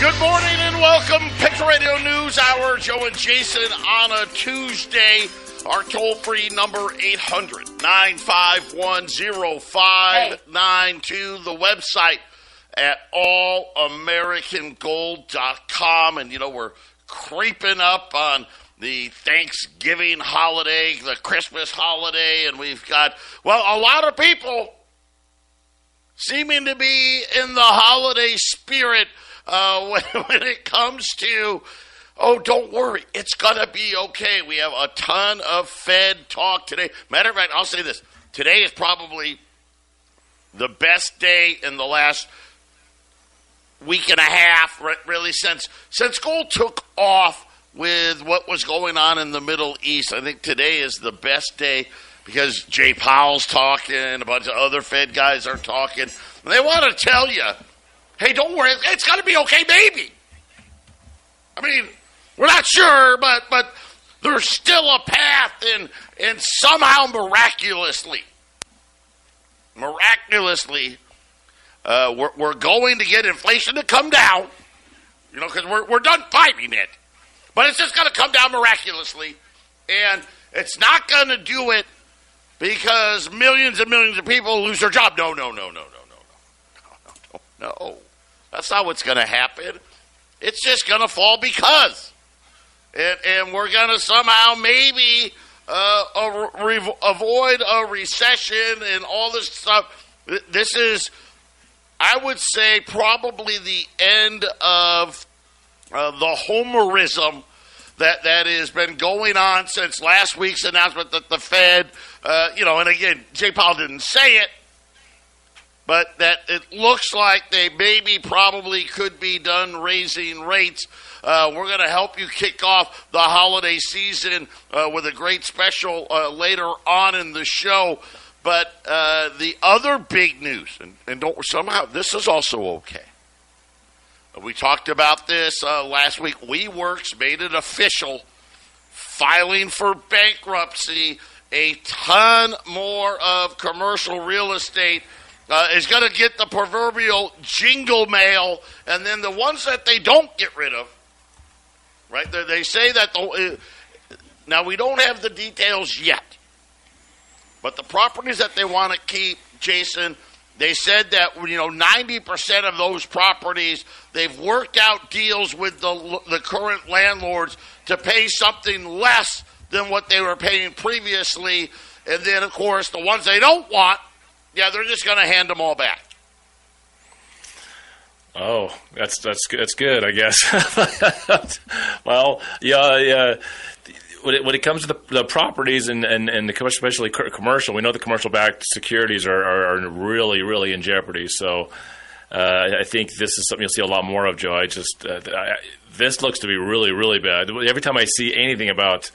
Good morning and welcome. Patriot Radio News Hour. Joe and Jason on a Tuesday. Our toll free number 800 951 0592. The website at allamericangold.com. And you know, we're creeping up on the Thanksgiving holiday, the Christmas holiday, and we've got, well, a lot of people seeming to be in the holiday spirit uh, when, when it comes to, oh, don't worry, it's going to be okay. We have a ton of Fed talk today. Matter of fact, I'll say this today is probably the best day in the last week and a half, really, since since gold took off with what was going on in the Middle East. I think today is the best day because Jay Powell's talking, a bunch of other Fed guys are talking. They want to tell you, hey, don't worry, it's going to be okay, baby. I mean, we're not sure, but but there's still a path, and and somehow miraculously, miraculously, uh, we're we're going to get inflation to come down. You know, because we're we're done fighting it, but it's just going to come down miraculously, and it's not going to do it because millions and millions of people lose their job. No, No, no, no, no, no, no, no, no, no. That's not what's going to happen. It's just going to fall because. And, and we're going to somehow maybe uh, a re- avoid a recession and all this stuff. This is, I would say, probably the end of uh, the homerism that that has been going on since last week's announcement that the Fed, uh, you know, and again, Jay Powell didn't say it, but that it looks like they maybe probably could be done raising rates. Uh, we're going to help you kick off the holiday season uh, with a great special uh, later on in the show. But uh, the other big news, and, and don't somehow this is also okay. We talked about this uh, last week. WeWorks made it official, filing for bankruptcy. A ton more of commercial real estate uh, is going to get the proverbial jingle mail, and then the ones that they don't get rid of, right? They, say that the uh, now we don't have the details yet, but the properties that they want to keep, Jason, they said that you know ninety percent of those properties they've worked out deals with the the current landlords to pay something less than what they were paying previously, and then of course the ones they don't want, yeah, they're just going to hand them all back. Oh, that's that's that's good, I guess. well, yeah, yeah when it, when it comes to the, the properties and, and, and the commercial, especially commercial, we know the commercial backed securities are, are, are, really, really in jeopardy. So uh, I think this is something you'll see a lot more of, Joe. I just, uh, I, this looks to be really, really bad. Every time I see anything about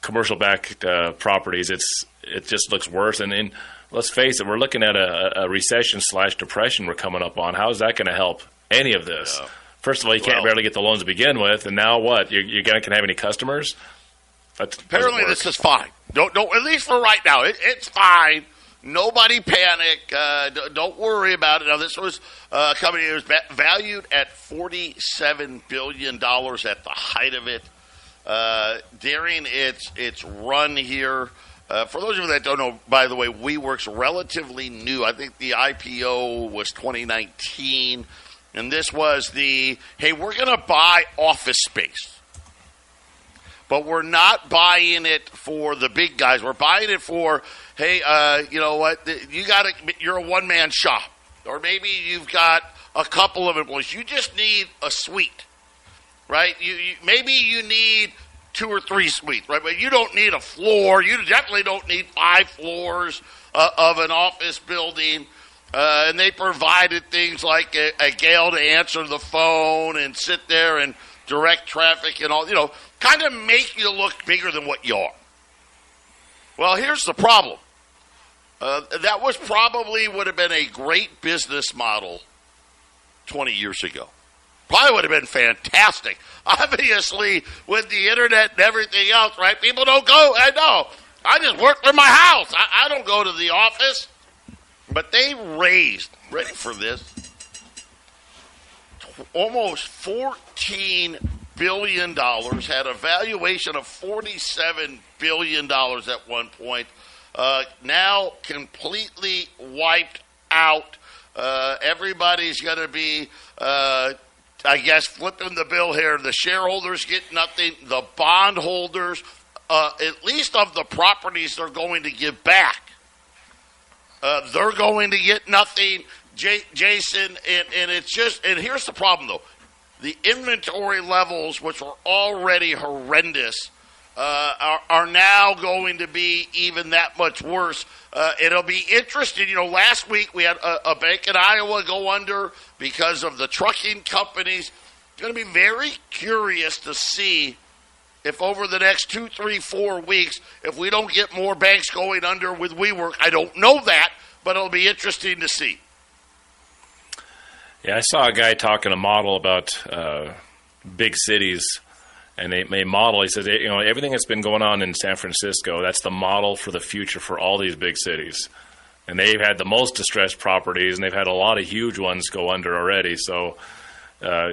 commercial backed uh, properties, it's, it just looks worse. And, and let's face it, we're looking at a, a recession slash depression we're coming up on. How is that going to help any of this? Yeah. First of all, you can't well, barely get the loans to begin with, and now what? You're, you're going to have any customers? That Apparently, this is fine. Don't don't at least for right now. It, it's fine. Nobody panic. Uh, don't worry about it. Now, this was uh, a company that was valued at forty-seven billion dollars at the height of it. Uh, during its its run here, uh, for those of you that don't know, by the way, WeWork's relatively new. I think the IPO was 2019, and this was the hey, we're going to buy office space but we're not buying it for the big guys. We're buying it for, hey, uh, you know what? You got to, you're a one man shop, or maybe you've got a couple of employees. You just need a suite, right? You, you maybe you need two or three suites, right? But you don't need a floor. You definitely don't need five floors uh, of an office building. Uh, and they provided things like a, a Gale to answer the phone and sit there and direct traffic and all, you know, kind of make you look bigger than what you are. Well, here's the problem. Uh, that was probably would have been a great business model 20 years ago. Probably would have been fantastic. Obviously, with the internet and everything else, right? People don't go. I know. I just work from my house. I, I don't go to the office. But they raised, ready for this, almost $14 billion, had a valuation of $47 billion at one point. Uh, now completely wiped out. Uh, everybody's going to be, uh, I guess, flipping the bill here. The shareholders get nothing. The bondholders, uh, at least of the properties they're going to give back, uh, they're going to get nothing, J- Jason. And, and it's just, and here's the problem though the inventory levels, which were already horrendous, uh, are, are, now going to be even that much worse. Uh, it'll be interesting. You know, last week we had a, a, bank in Iowa go under because of the trucking companies. It's going to be very curious to see if over the next two, three, four weeks, if we don't get more banks going under with WeWork, I don't know that, but it'll be interesting to see. Yeah, I saw a guy talking a model about uh, big cities, and they, may model. He says, you know, everything that's been going on in San Francisco, that's the model for the future for all these big cities. And they've had the most distressed properties, and they've had a lot of huge ones go under already. So, uh,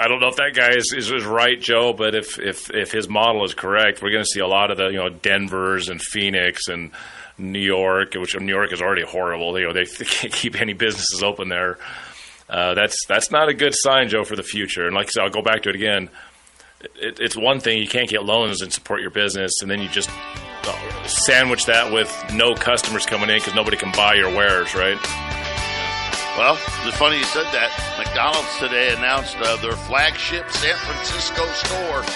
I don't know if that guy is, is, is, right, Joe, but if, if if his model is correct, we're going to see a lot of the you know Denver's and Phoenix and New York, which New York is already horrible. You know they, they can't keep any businesses open there. Uh, that's that's not a good sign, Joe, for the future. And like I said, I'll go back to it again. It, it's one thing you can't get loans and support your business, and then you just uh, sandwich that with no customers coming in because nobody can buy your wares, right? Well, it's funny you said that. McDonald's today announced uh, their flagship San Francisco store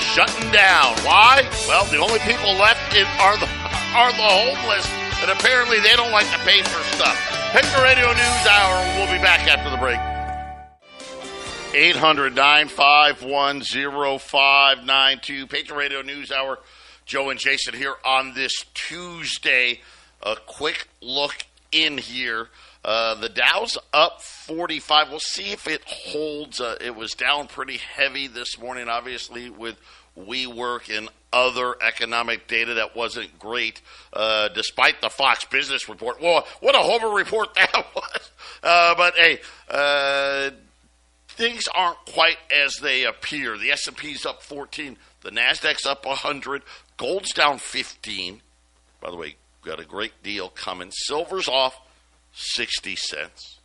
shutting down. Why? Well, the only people left in, are the are the homeless, and apparently they don't like to pay for stuff. Patriot Radio News Hour. We'll be back after the break. 800 951 0592. Patriot Radio News Hour. Joe and Jason here on this Tuesday. A quick look in here uh, the Dow's up 45. We'll see if it holds. Uh, it was down pretty heavy this morning, obviously, with WeWork and other economic data that wasn't great, uh, despite the Fox Business report. Well, what a homer report that was! Uh, but hey, uh, things aren't quite as they appear. The S and P's up 14, the Nasdaq's up 100, gold's down 15. By the way, got a great deal coming. Silver's off 60 cents.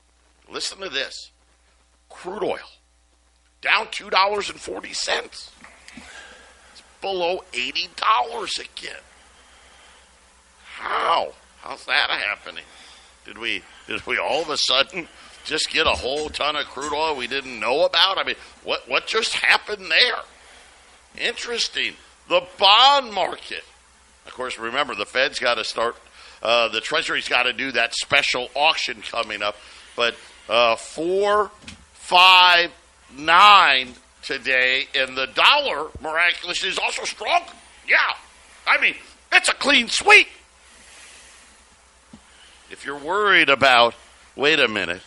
Listen to this crude oil down $2.40. It's below $80 again. How? How's that happening? Did we did we all of a sudden just get a whole ton of crude oil we didn't know about? I mean, what what just happened there? Interesting. The bond market. Of course, remember the Fed's got to start uh, the Treasury's got to do that special auction coming up. But uh, four, five, nine today, and the dollar miraculously is also strong. Yeah, I mean it's a clean sweep. If you're worried about, wait a minute,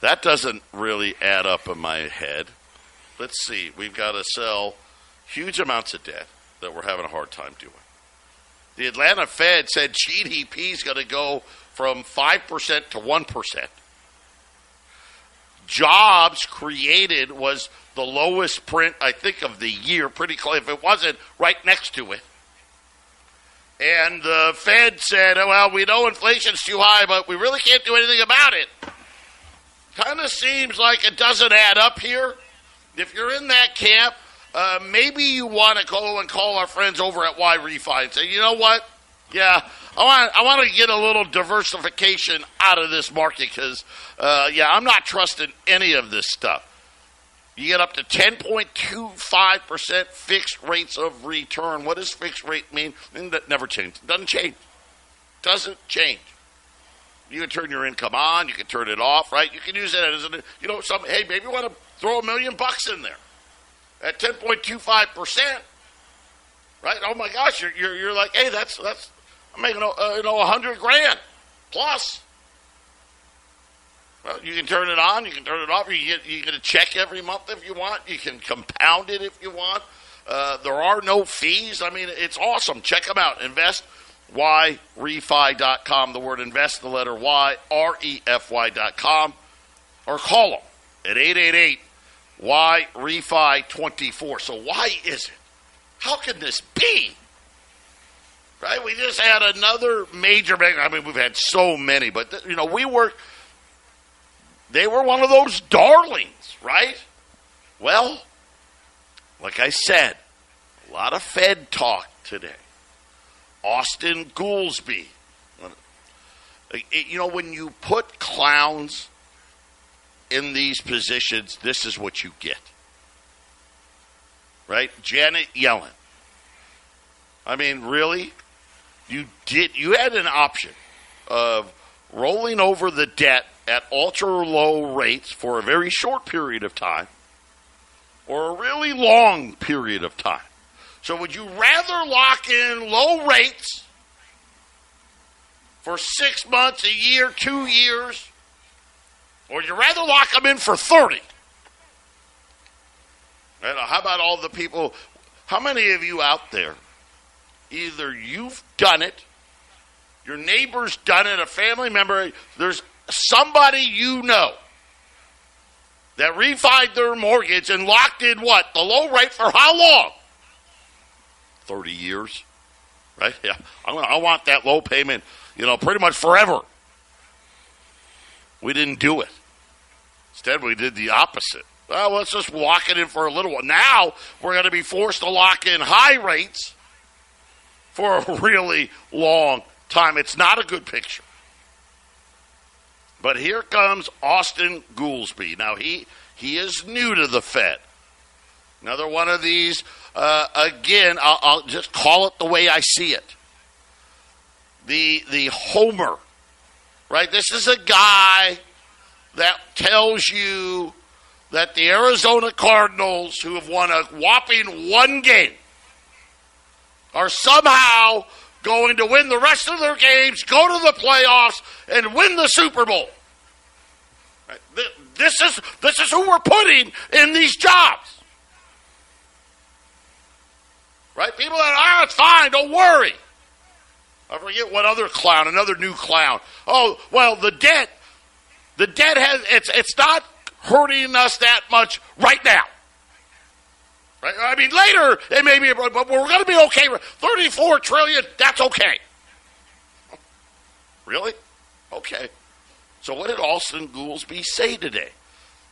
that doesn't really add up in my head. Let's see, we've got to sell huge amounts of debt that we're having a hard time doing. The Atlanta Fed said GDP is going to go from 5% to 1%. Jobs created was the lowest print, I think, of the year, pretty close. If it wasn't, right next to it. And the Fed said, well, we know inflation's too high, but we really can't do anything about it. Kind of seems like it doesn't add up here. If you're in that camp, uh, maybe you want to go and call our friends over at Yrefy and say, you know what? Yeah, I want I want to get a little diversification out of this market because, uh, yeah, I'm not trusting any of this stuff. You get up to 10.25% fixed rates of return. What does fixed rate mean? That never changes. Doesn't change. Doesn't change. You can turn your income on. You can turn it off. Right? You can use it as a you know some. Hey, maybe you want to throw a million bucks in there at ten point two five percent. Right? Oh my gosh, you're, you're you're like, hey, that's that's I'm making uh, you know a hundred grand plus. Well, you can turn it on, you can turn it off. You get you get a check every month if you want. You can compound it if you want. Uh, there are no fees. I mean, it's awesome. Check them out. Invest yrefy.com. The word invest, the letter Y, R E F Y.com. Or call them at 888 Yrefy 24. So, why is it? How can this be? Right? We just had another major bank. I mean, we've had so many, but, you know, we were they were one of those darlings, right? Well, like I said, a lot of Fed talk today. Austan Goolsbee. You know, when you put clowns in these positions, this is what you get. Right? Janet Yellen. I mean, really? You did you had an option of rolling over the debt at ultra low rates for a very short period of time or a really long period of time. So, would you rather lock in low rates for six months, a year, two years, or would you rather lock them in for 30? And how about all the people? How many of you out there, either you've done it, your neighbor's done it, a family member, there's somebody you know that refied their mortgage and locked in what? The low rate for how long? 30 years. Right? Yeah. I want, I want that low payment, you know, pretty much forever. We didn't do it. Instead, we did the opposite. Well, let's just lock it in for a little while. Now, we're going to be forced to lock in high rates for a really long time. It's not a good picture. But here comes Austan Goolsbee. Now he he is new to the Fed. Another one of these. Uh, again, I'll, I'll just call it the way I see it. The the Homer, right? This is a guy that tells you that the Arizona Cardinals, who have won a whopping one game, are somehow going to win the rest of their games, go to the playoffs, and win the Super Bowl. This is this is who we're putting in these jobs. Right? People that oh, it's fine, don't worry. I forget what other clown, another new clown. Oh, well, the debt, the debt has it's it's not hurting us that much right now. Right? I mean, later it may be, but we're going to be okay. Thirty-four trillion, that's okay. Really? Okay. So, what did Austan Goolsbee say today?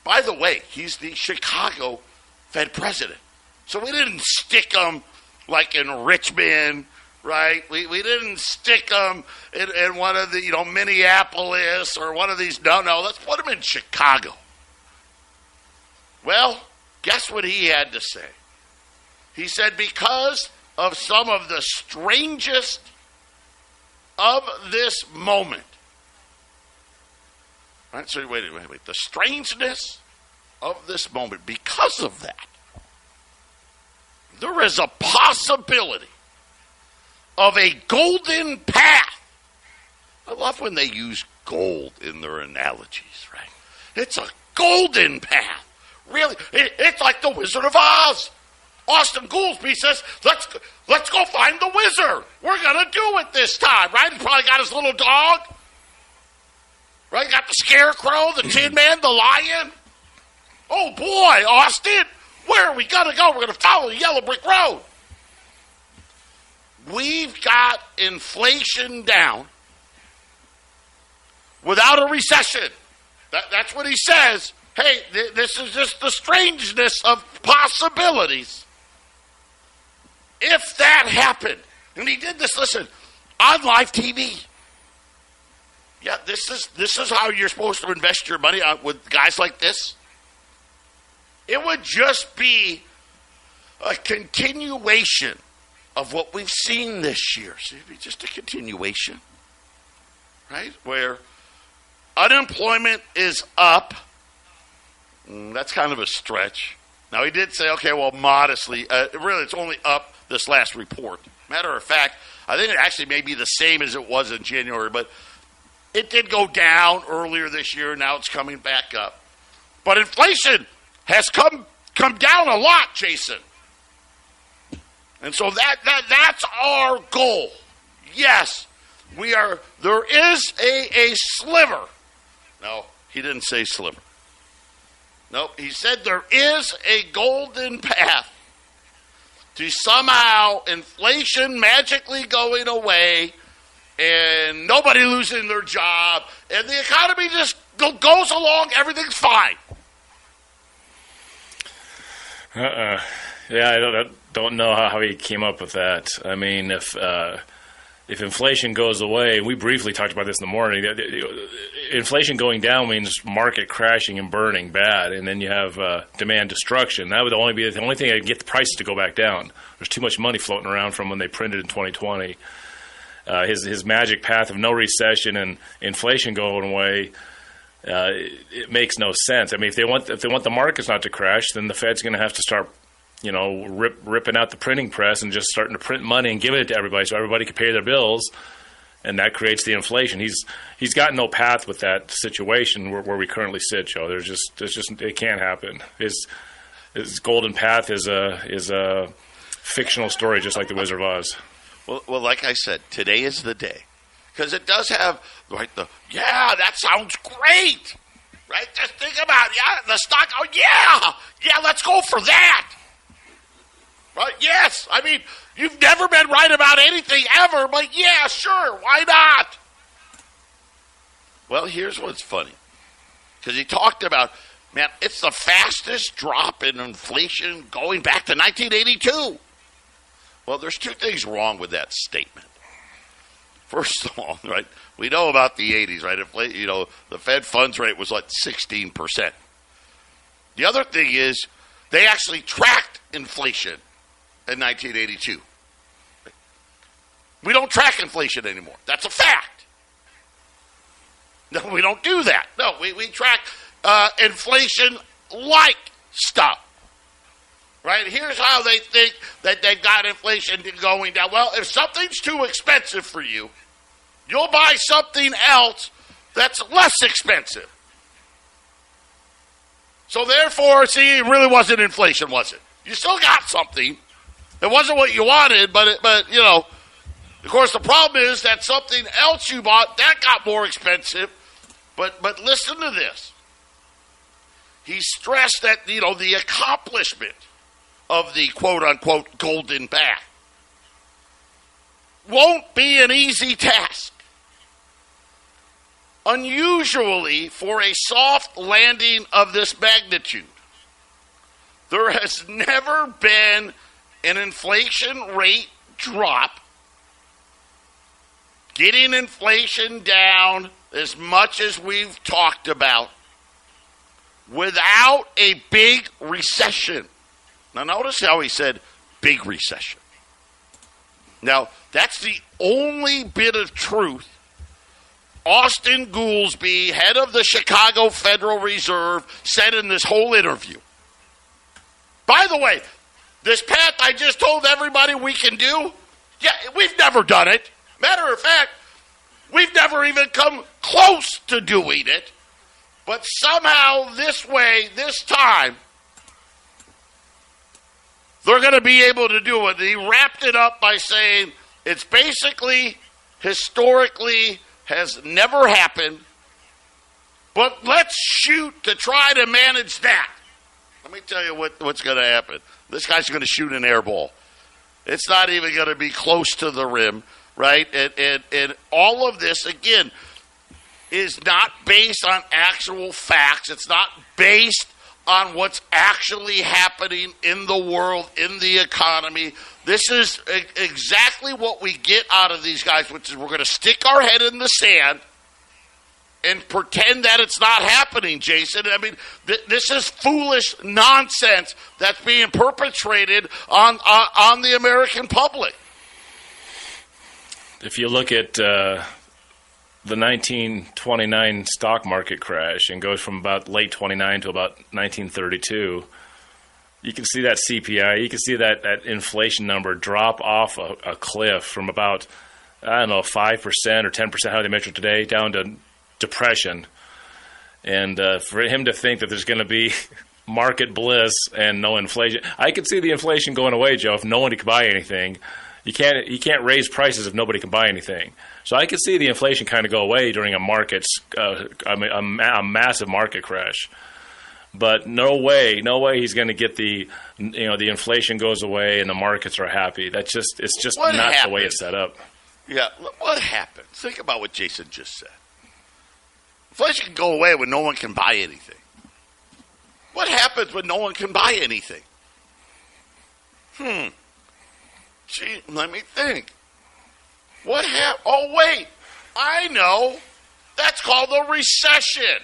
By the way, he's the Chicago Fed president. So, we didn't stick him like in Richmond, right? We, we didn't stick them in, in one of the, you know, Minneapolis or one of these. No, no, let's put them in Chicago. Well, guess what he had to say? He said, because of some of the strangest of this moment, Right? So wait, wait, wait. The strangeness of this moment, because of that, there is a possibility of a golden path. I love when they use gold in their analogies, right? It's a golden path. Really, it, it's like the Wizard of Oz. Austan Goolsbee says, "Let's let's go find the wizard. We're gonna do it this time, right?" He probably got his little dog. Right? Got the scarecrow, the mm-hmm. tin man, the lion. Oh boy, Austan, where are we gonna go? We're gonna follow the yellow brick road. We've got inflation down without a recession. That, that's what he says. Hey, th- this is just the strangeness of possibilities. If that happened, and he did this, listen, on live TV. Yeah, this is this is how you're supposed to invest your money uh, with guys like this. It would just be a continuation of what we've seen this year. It'd be just a continuation, right? Where unemployment is up. Mm, that's kind of a stretch. Now, he did say, okay, well, modestly. Uh, really, it's only up this last report. Matter of fact, I think it actually may be the same as it was in January, but it did go down earlier this year. Now it's coming back up. But inflation has come come down a lot, Jason. And so that, that that's our goal. Yes, we are there is a, a sliver. No, he didn't say sliver. Nope, he said there is a golden path to somehow inflation magically going away and nobody losing their job and the economy just go, goes along, everything's fine. Uh-uh. Yeah, I don't, don't know how, he came up with that. I mean, if uh, if inflation goes away, we briefly talked about this in the morning. Inflation going down means market crashing and burning bad, and then you have uh, demand destruction. That would only be the only thing that get the prices to go back down. There's too much money floating around from when they printed in 2020. Uh, his his magic path of no recession and inflation going away. Uh, it, it, makes no sense. I mean, if they want if they want the markets not to crash, then the Fed's going to have to start you know, rip, ripping out the printing press and just starting to print money and giving it to everybody so everybody can pay their bills, and that creates the inflation. He's he's got no path with that situation where, where we currently sit, Joe. There's just there's just it can't happen. His his golden path is a is a fictional story, just like the Wizard of Oz. Well, well, like I said, today is the day because it does have right the yeah that sounds great. Right, just think about it. yeah the stock. Oh yeah, yeah, let's go for that. Right? Yes. I mean, you've never been right about anything ever, but yeah, sure. Why not? Well, here's what's funny. Because he talked about, man, it's the fastest drop in inflation going back to 1982. Well, there's two things wrong with that statement. First of all, right, we know about the 80s, right? Infl- you know, the Fed funds rate was like 16%. The other thing is they actually tracked inflation in 1982. We don't track inflation anymore. That's a fact. No, we don't do that. No, we, we track uh, inflation like stuff. Right? Here's how they think that they've got inflation going down. Well, if something's too expensive for you, you'll buy something else that's less expensive. So therefore, see, it really wasn't inflation, was it? You still got something, it wasn't what you wanted, but it, but you know, of course, the problem is that something else you bought that got more expensive. But but listen to this. He stressed that you know the accomplishment of the quote unquote golden path won't be an easy task. Unusually, for a soft landing of this magnitude, there has never been an inflation rate drop, getting inflation down as much as we've talked about without a big recession. Now, notice how he said big recession. Now, that's the only bit of truth Austan Goolsbee, head of the Chicago Federal Reserve, said in this whole interview. By the way, this path I just told everybody we can do, yeah, we've never done it. Matter of fact, we've never even come close to doing it. But somehow, this way, this time, they're going to be able to do it. He wrapped it up by saying it's basically, historically, has never happened. But let's shoot to try to manage that. Let me tell you what, what's going to happen. This guy's going to shoot an air ball. It's not even going to be close to the rim, right? And, and, and all of this, again, is not based on actual facts. It's not based on what's actually happening in the world, in the economy. This is exactly what we get out of these guys, which is we're going to stick our head in the sand and pretend that it's not happening, Jason. I mean, th- this is foolish nonsense that's being perpetrated on, on, on the American public. If you look at uh, the 1929 stock market crash and goes from about late 29 to about 1932, you can see that CPI, you can see that, that inflation number drop off a, a cliff from about, I don't know, 5% or 10%, how they measure today, down to depression. And uh, for him to think that there's going to be market bliss and no inflation, I could see the inflation going away, Joe, if no one could buy anything. You can't you can't raise prices if nobody can buy anything. So I could see the inflation kind of go away during a market, uh, a, a, a massive market crash. But no way, no way he's going to get the you know the inflation goes away and the markets are happy. That's just it's just What not happened? the way it's set up. Yeah, what happened? Think about what Jason just said. Inflation can go away when no one can buy anything. What happens when no one can buy anything? Hmm. Gee, let me think. What happened? Oh, wait. I know. That's called a recession.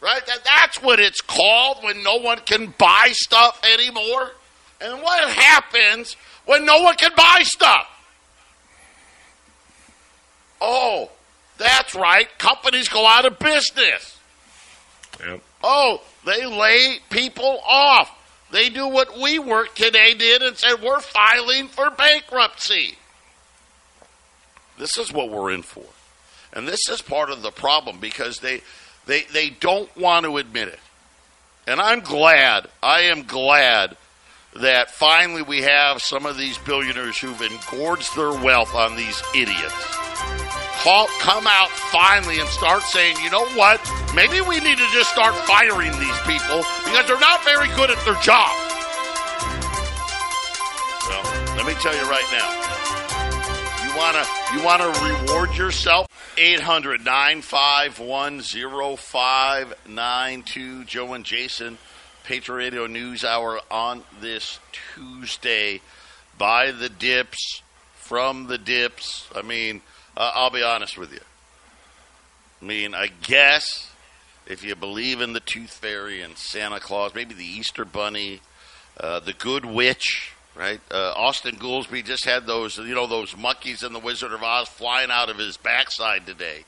Right? That, that's what it's called when no one can buy stuff anymore. And what happens when no one can buy stuff? Oh, that's right. Companies go out of business. Yep. Oh, they lay people off. They do what WeWork today did and said, we're filing for bankruptcy. This is what we're in for. And this is part of the problem because they, they, they don't want to admit it. And I'm glad, I am glad that finally we have some of these billionaires who've engorged their wealth on these idiots come out finally and start saying, you know what? Maybe we need to just start firing these people because they're not very good at their job. Well, let me tell you right now. You wanna you wanna reward yourself? 800 951 0592 Joe and Jason, Patriot Radio News Hour on this Tuesday. By the dips, from the dips. I mean, uh, I'll be honest with you. I mean, I guess if you believe in the Tooth Fairy and Santa Claus, maybe the Easter Bunny, uh, the Good Witch, right? Uh, Austan Goolsbee just had those, you know, those monkeys in the Wizard of Oz flying out of his backside today.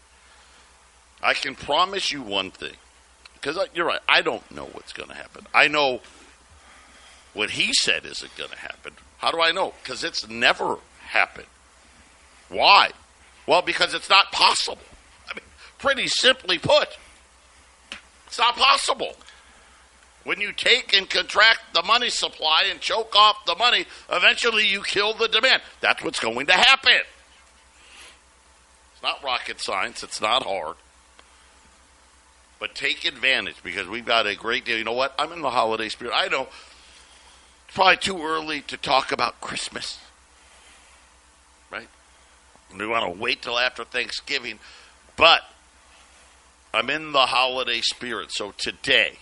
I can promise you one thing, because you're right. I don't know what's going to happen. I know what he said isn't going to happen. How do I know? Because it's never happened. Why? Well, because it's not possible. I mean, pretty simply put, it's not possible. When you take and contract the money supply and choke off the money, eventually you kill the demand. That's what's going to happen. It's not rocket science, it's not hard. But take advantage because we've got a great deal. You know what? I'm in the holiday spirit. I know it's probably too early to talk about Christmas. We want to wait till after Thanksgiving. But I'm in the holiday spirit. So today,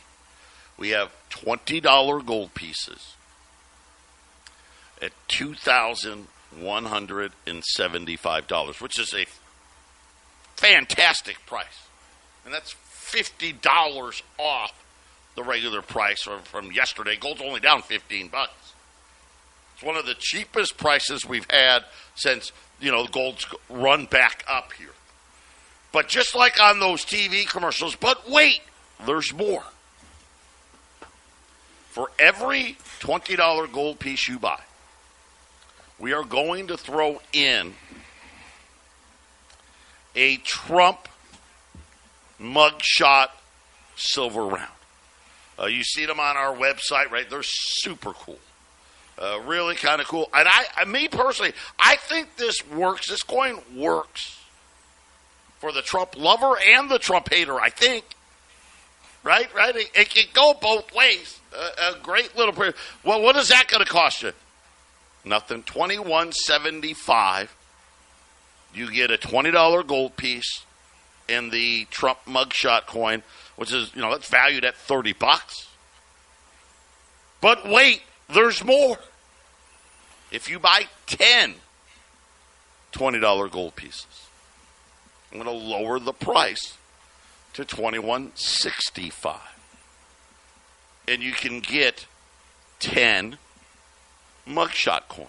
we have $20 gold pieces at $2,175, which is a fantastic price. And that's $50 off the regular price from yesterday. Gold's only down 15 bucks. It's one of the cheapest prices we've had since, you know, the gold's run back up here. But just like on those TV commercials, but wait, there's more. For every $20 gold piece you buy, we are going to throw in a Trump mugshot silver round. Uh, you see them on our website, right? They're super cool. Uh, really kind of cool. And I, I, me personally, I think this works. This coin works for the Trump lover and the Trump hater. I think, right? Right? It, it can go both ways. Uh, a great little. Pre- well, what is that going to cost you? Nothing. Twenty one seventy five. You get a twenty dollar gold piece in the Trump mugshot coin, which is you know it's valued at thirty bucks. But wait, there's more. If you buy 10 $20 gold pieces, I'm going to lower the price to 21.65. And you can get 10 mugshot coins.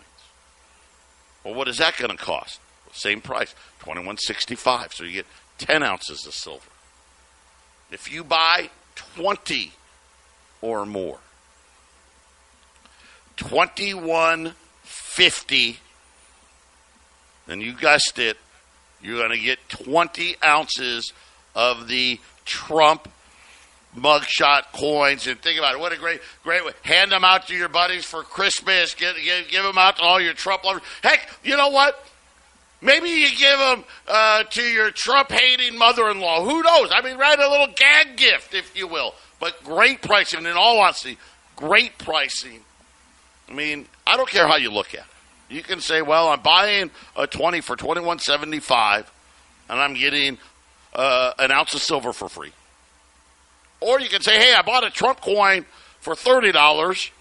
Well, what is that going to cost? same price, twenty one sixty five. So you get ten ounces of silver. If you buy twenty or more, twenty one fifty, then you guessed it, you're going to get twenty ounces of the Trump mugshot coins and think about it. What a great, great way. Hand them out to your buddies for Christmas. Get, give, give them out to all your Trump lovers. Heck, you know what? Maybe you give them uh, to your Trump hating mother in law. Who knows? I mean, write a little gag gift, if you will. But great pricing. and In all honesty, great pricing. I mean, I don't care how you look at it. You can say, well, I'm buying a 20 for 21.75 and I'm getting uh, an ounce of silver for free. Or you can say, hey, I bought a Trump coin for $30,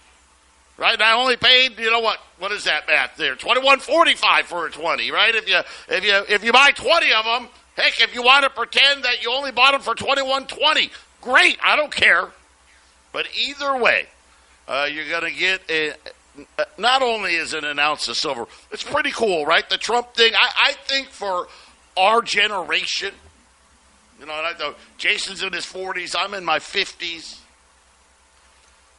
right? And I only paid, you know what? What is that math there? 21.45 for a 20, right? If you if you if you buy 20 of them, heck, if you want to pretend that you only bought them for 21.20, great, I don't care. But either way, uh, you're going to get a not only is it an ounce of silver, it's pretty cool, right? The Trump thing, I, I think for our generation, you know, I know Jason's in his 40s, I'm in my 50s.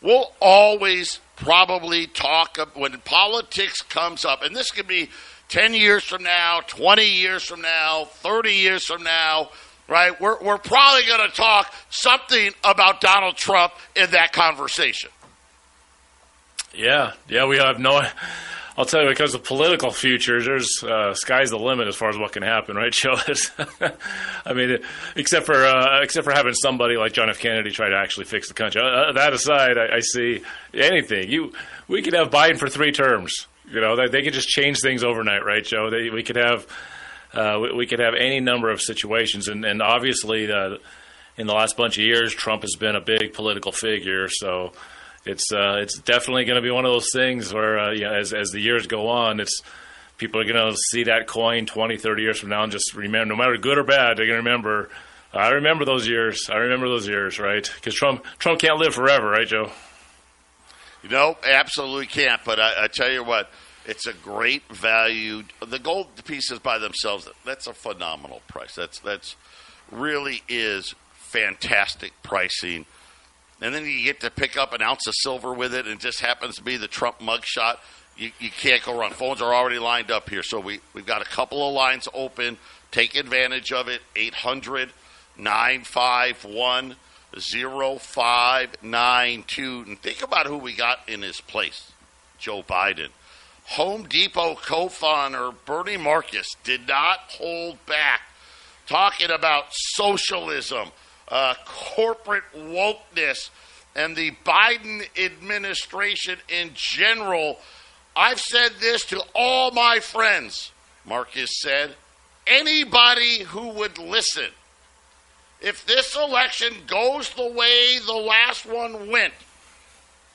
We'll always probably talk when politics comes up, and this could be 10 years from now, 20 years from now, 30 years from now, right? We're, we're probably going to talk something about Donald Trump in that conversation. Yeah, yeah, we have no. I'll tell you, because of political futures, there's uh, sky's the limit as far as what can happen, right, Joe? I mean, except for uh, except for having somebody like John F. Kennedy try to actually fix the country. Uh, that aside, I, I, see anything. You, we could have Biden for three terms. You know, they, they could just change things overnight, right, Joe? They, we could have uh, we, we, could have any number of situations, and, and obviously, uh, in the last bunch of years, Trump has been a big political figure, so it's uh, it's definitely going to be one of those things where uh, yeah, as as the years go on, it's people are going to see that coin 20, 30 years from now and just remember, no matter good or bad, they're going to remember. I remember those years. I remember those years, right? Because Trump Trump can't live forever, right, Joe? Know, absolutely can't. But I, I tell you what, it's a great value. The gold pieces by themselves, that's a phenomenal price. That's that's really is fantastic pricing and then you get to pick up an ounce of silver with it, and it just happens to be the Trump mugshot. You, you can't go wrong. Phones are already lined up here, so we, we've got a couple of lines open. Take advantage of it. 800 951 0592. And think about who we got in his place Joe Biden. Home Depot co founder Bernie Marcus did not hold back talking about socialism uh, corporate wokeness and the Biden administration in general. I've said this to all my friends, Marcus said. Anybody who would listen, if this election goes the way the last one went,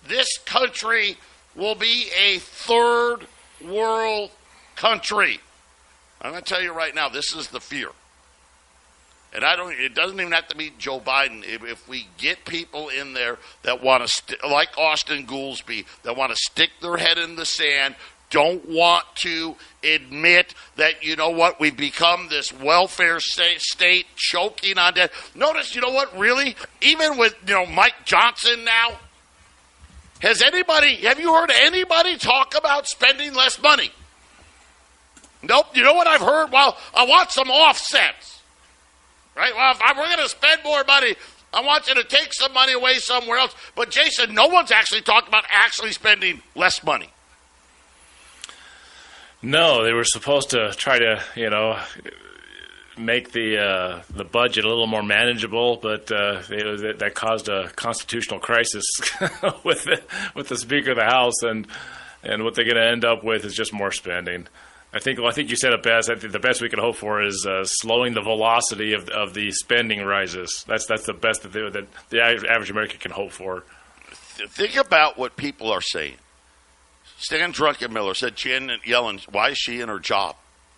this country will be a third world country. I'm going to tell you right now, this is the fear. And I don't. It doesn't even have to be Joe Biden. If, if we get people in there that want to, st- like Austan Goolsbee, that want to stick their head in the sand, don't want to admit that you know what we've become this welfare state, state choking on debt. Notice, you know what? Really, even with you know Mike Johnson now, has anybody? Have you heard anybody talk about spending less money? Nope. You know what I've heard? Well, I want some offsets right? Well, if we're going to spend more money, I want you to take some money away somewhere else. But Jason, no one's actually talked about actually spending less money. No, they were supposed to try to, you know, make the uh, the budget a little more manageable, but uh, it, that caused a constitutional crisis with the, with the Speaker of the House, and and what they're going to end up with is just more spending. I think well, I think you said it best. I think the best we can hope for is uh, slowing the velocity of, of the spending rises. That's that's the best that, they, that the average American can hope for. Think about what people are saying. Stan Druckenmiller said Janet Yellen, why is she in her job?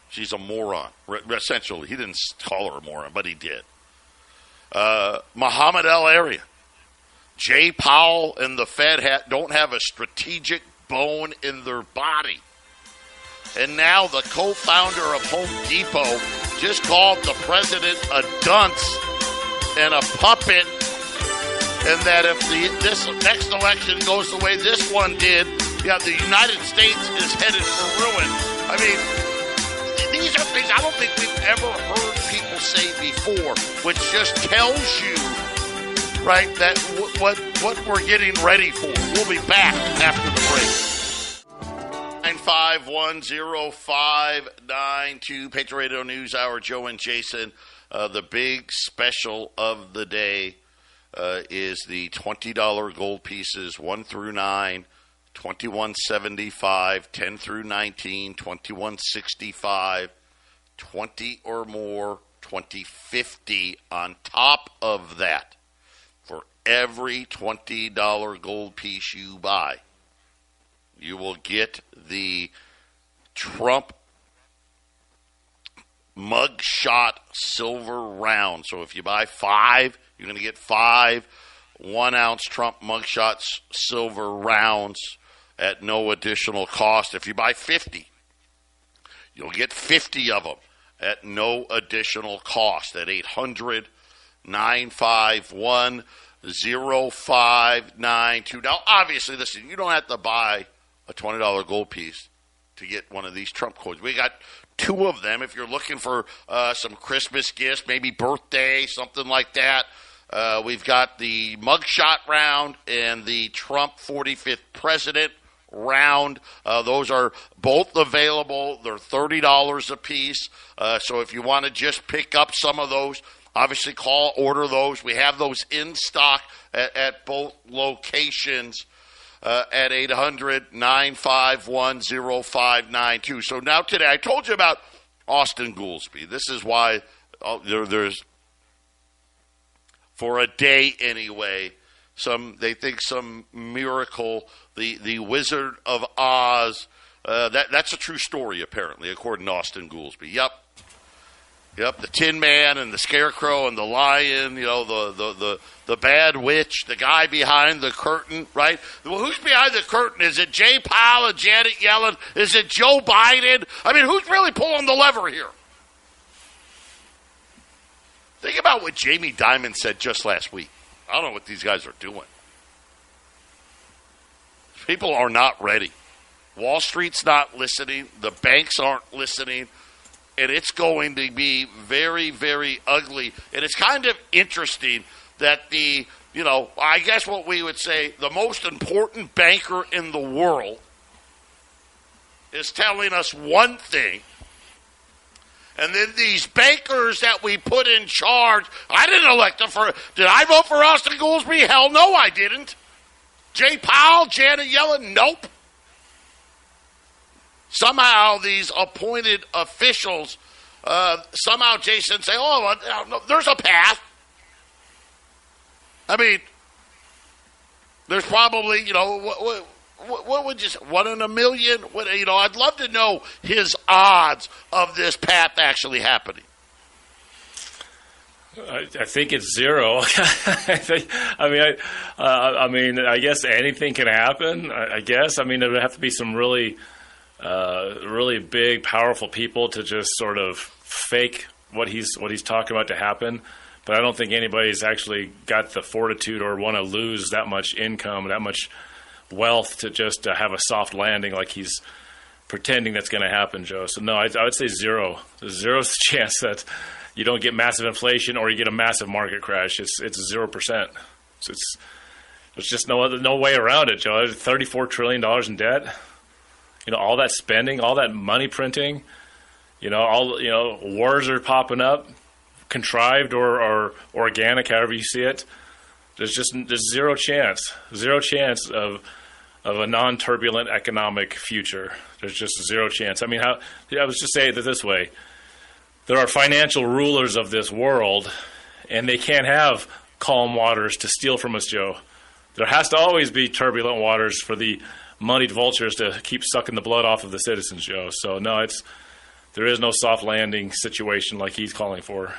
She's a moron. Essentially, he didn't call her a moron, but he did. Uh, Mohamed El-Erian, Jay Powell, and the Fed ha- don't have a strategic bone in their body and now the co-founder of Home Depot just called the president a dunce and a puppet, and that if the, this next election goes the way this one did, yeah, the United States is headed for ruin. I mean, these are things I don't think we've ever heard people say before, which just tells you, right, that w- what what we're getting ready for. We'll be back after the break. 9510592 Patriot Radio News Hour, Joe and Jason. Uh, the big special of the day uh, is the $20 gold pieces 1 through 9, 2175, 10 through 19, 2165, 20 or more, 2050 on top of that for every $20 gold piece you buy you will get the Trump mugshot silver round. So if you buy five, you're going to get five one ounce Trump mugshots silver rounds at no additional cost. If you buy 50, you'll get 50 of them at no additional cost at 800 951 0592. Now, obviously, listen, you don't have to buy a $20 gold piece to get one of these Trump coins. We got two of them if you're looking for uh, some Christmas gifts, maybe birthday, something like that. Uh, we've got the mugshot round and the Trump 45th president round. Uh, those are both available. They're $30 a piece. Uh, so if you want to just pick up some of those, obviously call, order those. We have those in stock at, at both locations uh, at 800 951 0592. So now today, I told you about Austan Goolsbee. This is why uh, there, there's, for a day anyway, some they think some miracle, the, the Wizard of Oz. Uh, that, that's a true story, apparently, according to Austan Goolsbee. Yep, Yep, the Tin Man and the Scarecrow and the Lion, you know, the, the, the, the bad witch, the guy behind the curtain, right? Well, who's behind the curtain? Is it Jay Powell and Janet Yellen? Is it Joe Biden? I mean, who's really pulling the lever here? Think about what Jamie Dimon said just last week. I don't know what these guys are doing. People are not ready. Wall Street's not listening. The banks aren't listening and it's going to be very, very ugly. And it's kind of interesting that the, you know, I guess what we would say the most important banker in the world is telling us one thing. And then these bankers that we put in charge, I didn't elect them for. Did I vote for Austan Goolsbee? Hell no, I didn't. Jay Powell, Janet Yellen, nope. Somehow these appointed officials, uh, somehow Jason say, "Oh, no, there's a path." I mean, there's probably you know what, what, what would you say, one in a million? What, you know, I'd love to know his odds of this path actually happening. I, I think it's zero. I, think, I mean, I, uh, I mean, I guess anything can happen. I, I guess. I mean, there would have to be some really uh, really big, powerful people to just sort of fake what he's what he's talking about to happen. But I don't think anybody's actually got the fortitude or want to lose that much income, that much wealth to just uh, have a soft landing like he's pretending that's going to happen, Joe. So no, I, I would say zero. There's zero chance that you don't get massive inflation or you get a massive market crash. It's it's zero percent. So it's there's just no other no way around it, Joe. Thirty four trillion dollars in debt you know, all that spending, all that money printing, you know, all you know, wars are popping up, contrived or, or organic, however you see it. There's just there's zero chance, zero chance of of a non-turbulent economic future. There's just zero chance. I mean, how I was just saying it this way: there are financial rulers of this world, and they can't have calm waters to steal from us, Joe. There has to always be turbulent waters for the moneyed vultures to keep sucking the blood off of the citizens, Joe. So no, it's there is no soft landing situation like he's calling for.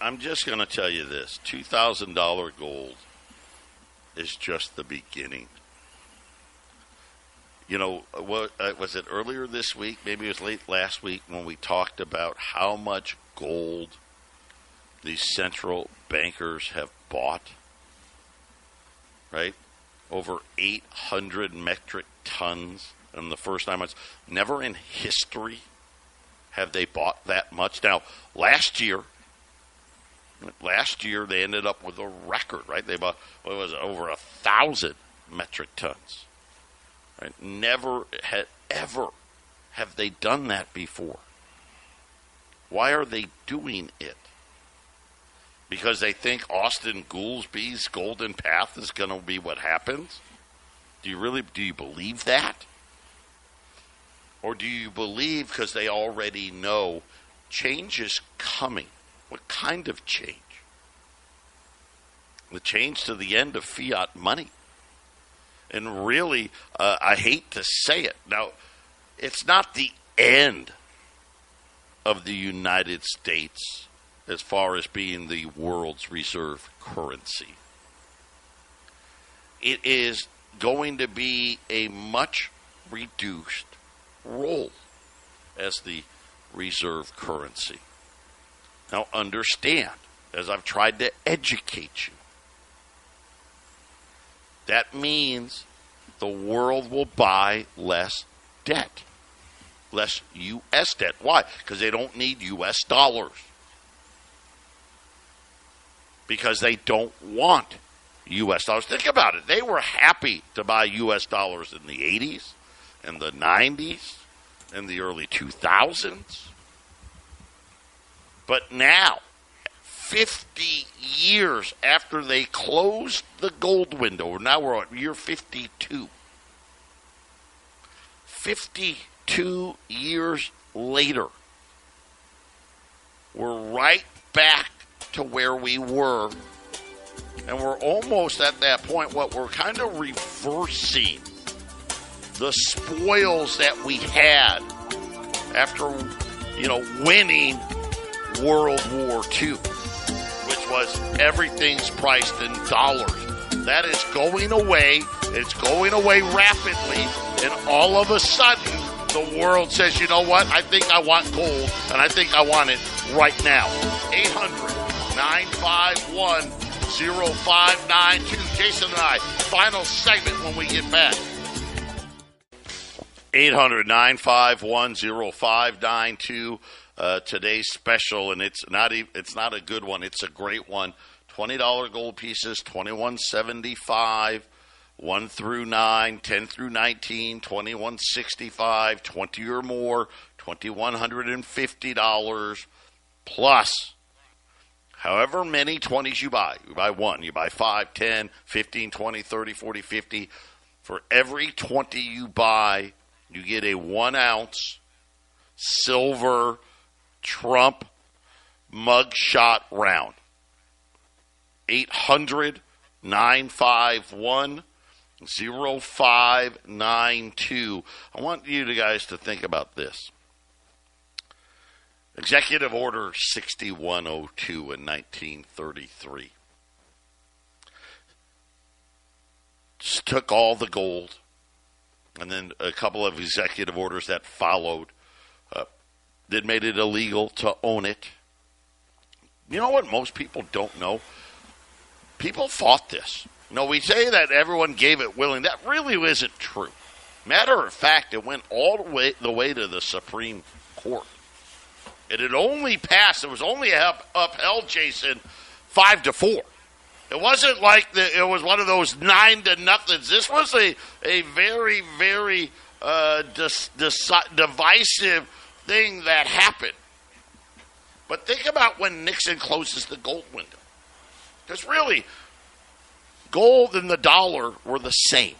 I'm just going to tell you this: two thousand dollar gold is just the beginning. you know, what uh, was it earlier this week? Maybe it was late last week when we talked about how much gold these central bankers have bought. Right, over 800 metric tons in the first nine months. Never in history have they bought that much. Now, last year, last year they ended up with a record. Right, they bought what was it, over a thousand metric tons. Right? Never had ever have they done that before. Why are they doing it? Because they think Austan Goolsbee's golden path is going to be what happens? Do you really do you believe that? Or do you believe because they already know change is coming? What kind of change? The change to the end of fiat money. And really, uh, I hate to say it. Now, it's not the end of the United States as far as being the world's reserve currency. It is going to be a much reduced role as the reserve currency. Now, understand, as I've tried to educate you, that means the world will buy less debt, less U.S. debt. Why? Because they don't need U.S. dollars. Because they don't want U.S. dollars. Think about it. They were happy to buy U.S. dollars in the 80s, in the 90s, in the early 2000s. But now, 50 years after they closed the gold window. Now we're at year 52. 52 years later, we're right back to where we were. And we're almost at that point, what we're kind of reversing the spoils that we had after, you know, winning World War II which was everything's priced in dollars. That is going away. It's going away rapidly. And all of a sudden, the world says, you know what? I think I want gold, and I think I want it right now. 800 951 0592. Jason and I, final segment when we get back. 800 951 0592 uh, today's special, and it's not e- it's not a good one. It's a great one. Twenty dollar gold pieces, twenty one seventy five. 1 through 9, 10 through 19, 2165, 20 or more, $2,150 plus however many 20s you buy. You buy one, you buy 5, 10, 15, 20, 30, 40, 50. For every 20 you buy, you get a 1 ounce silver Trump mugshot round. 800 951 0592. I want you guys to think about this. Executive Order 6102 in 1933 Just took all the gold and then a couple of executive orders that followed uh, that made it illegal to own it. You know what most people don't know? People fought this. You know, we say that everyone gave it willing. That really isn't true. Matter of fact, it went all the way the way to the Supreme Court. It had only passed. It was only up, upheld, Jason, five to four. It wasn't like the, it was one of those nine to nothings. This was a a very very uh, dis, dis, divisive thing that happened. But think about when Nixon closes the gold window. Because really, gold and the dollar were the same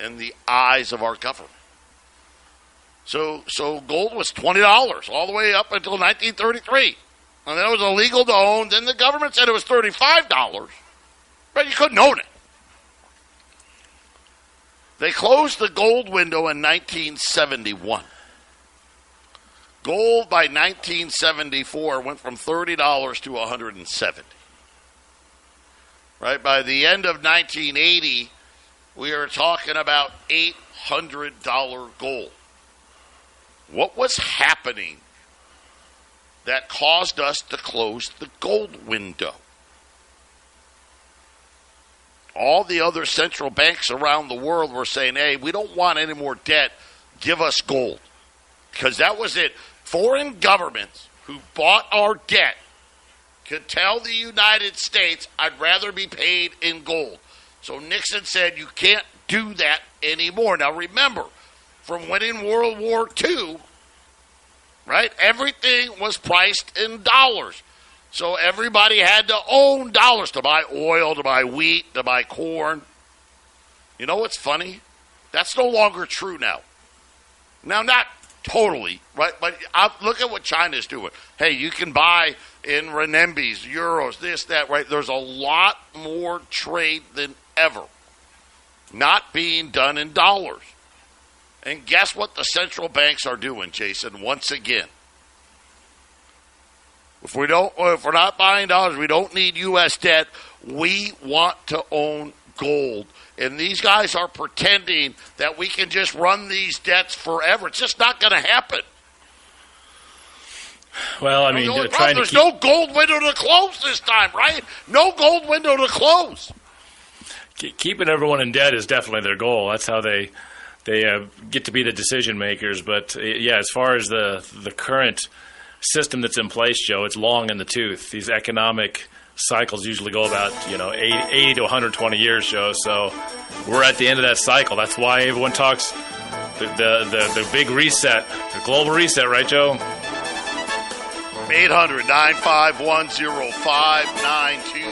in the eyes of our government. So, so gold was twenty dollars all the way up until 1933, and then it was illegal to own. Then the government said it was thirty-five dollars, but you couldn't own it. They closed the gold window in 1971. Gold by 1974 went from $30 to 170. Right by the end of 1980, we are talking about $800 gold. What was happening that caused us to close the gold window? All the other central banks around the world were saying, hey, we don't want any more debt. Give us gold. Because that was it. Foreign governments who bought our debt could tell the United States, I'd rather be paid in gold. So Nixon said, you can't do that anymore. Now remember, from winning World War II, right, everything was priced in dollars. So everybody had to own dollars to buy oil, to buy wheat, to buy corn. You know what's funny? That's no longer true now. Now, not totally, right? But I, look at what China's doing. Hey, you can buy in renminbis, euros, this, that, right? There's a lot more trade than ever not being done in dollars. And guess what the central banks are doing, Jason, once again? If we don't if we're not buying dollars, we don't need US debt. We want to own gold. And these guys are pretending that we can just run these debts forever. It's just not going to happen. Well, I mean, the there's to keep, no gold window to close this time, right? No gold window to close. keeping everyone in debt is definitely their goal. That's how they they uh, get to be the decision makers. But uh, yeah, as far as the the current system that's in place, Joe, it's long in the tooth. These economic cycles usually go about you know 80, 80 to 120 years, Joe. So we're at the end of that cycle. That's why everyone talks the the, the, the big reset, the global reset, right, Joe? 800 951 0592.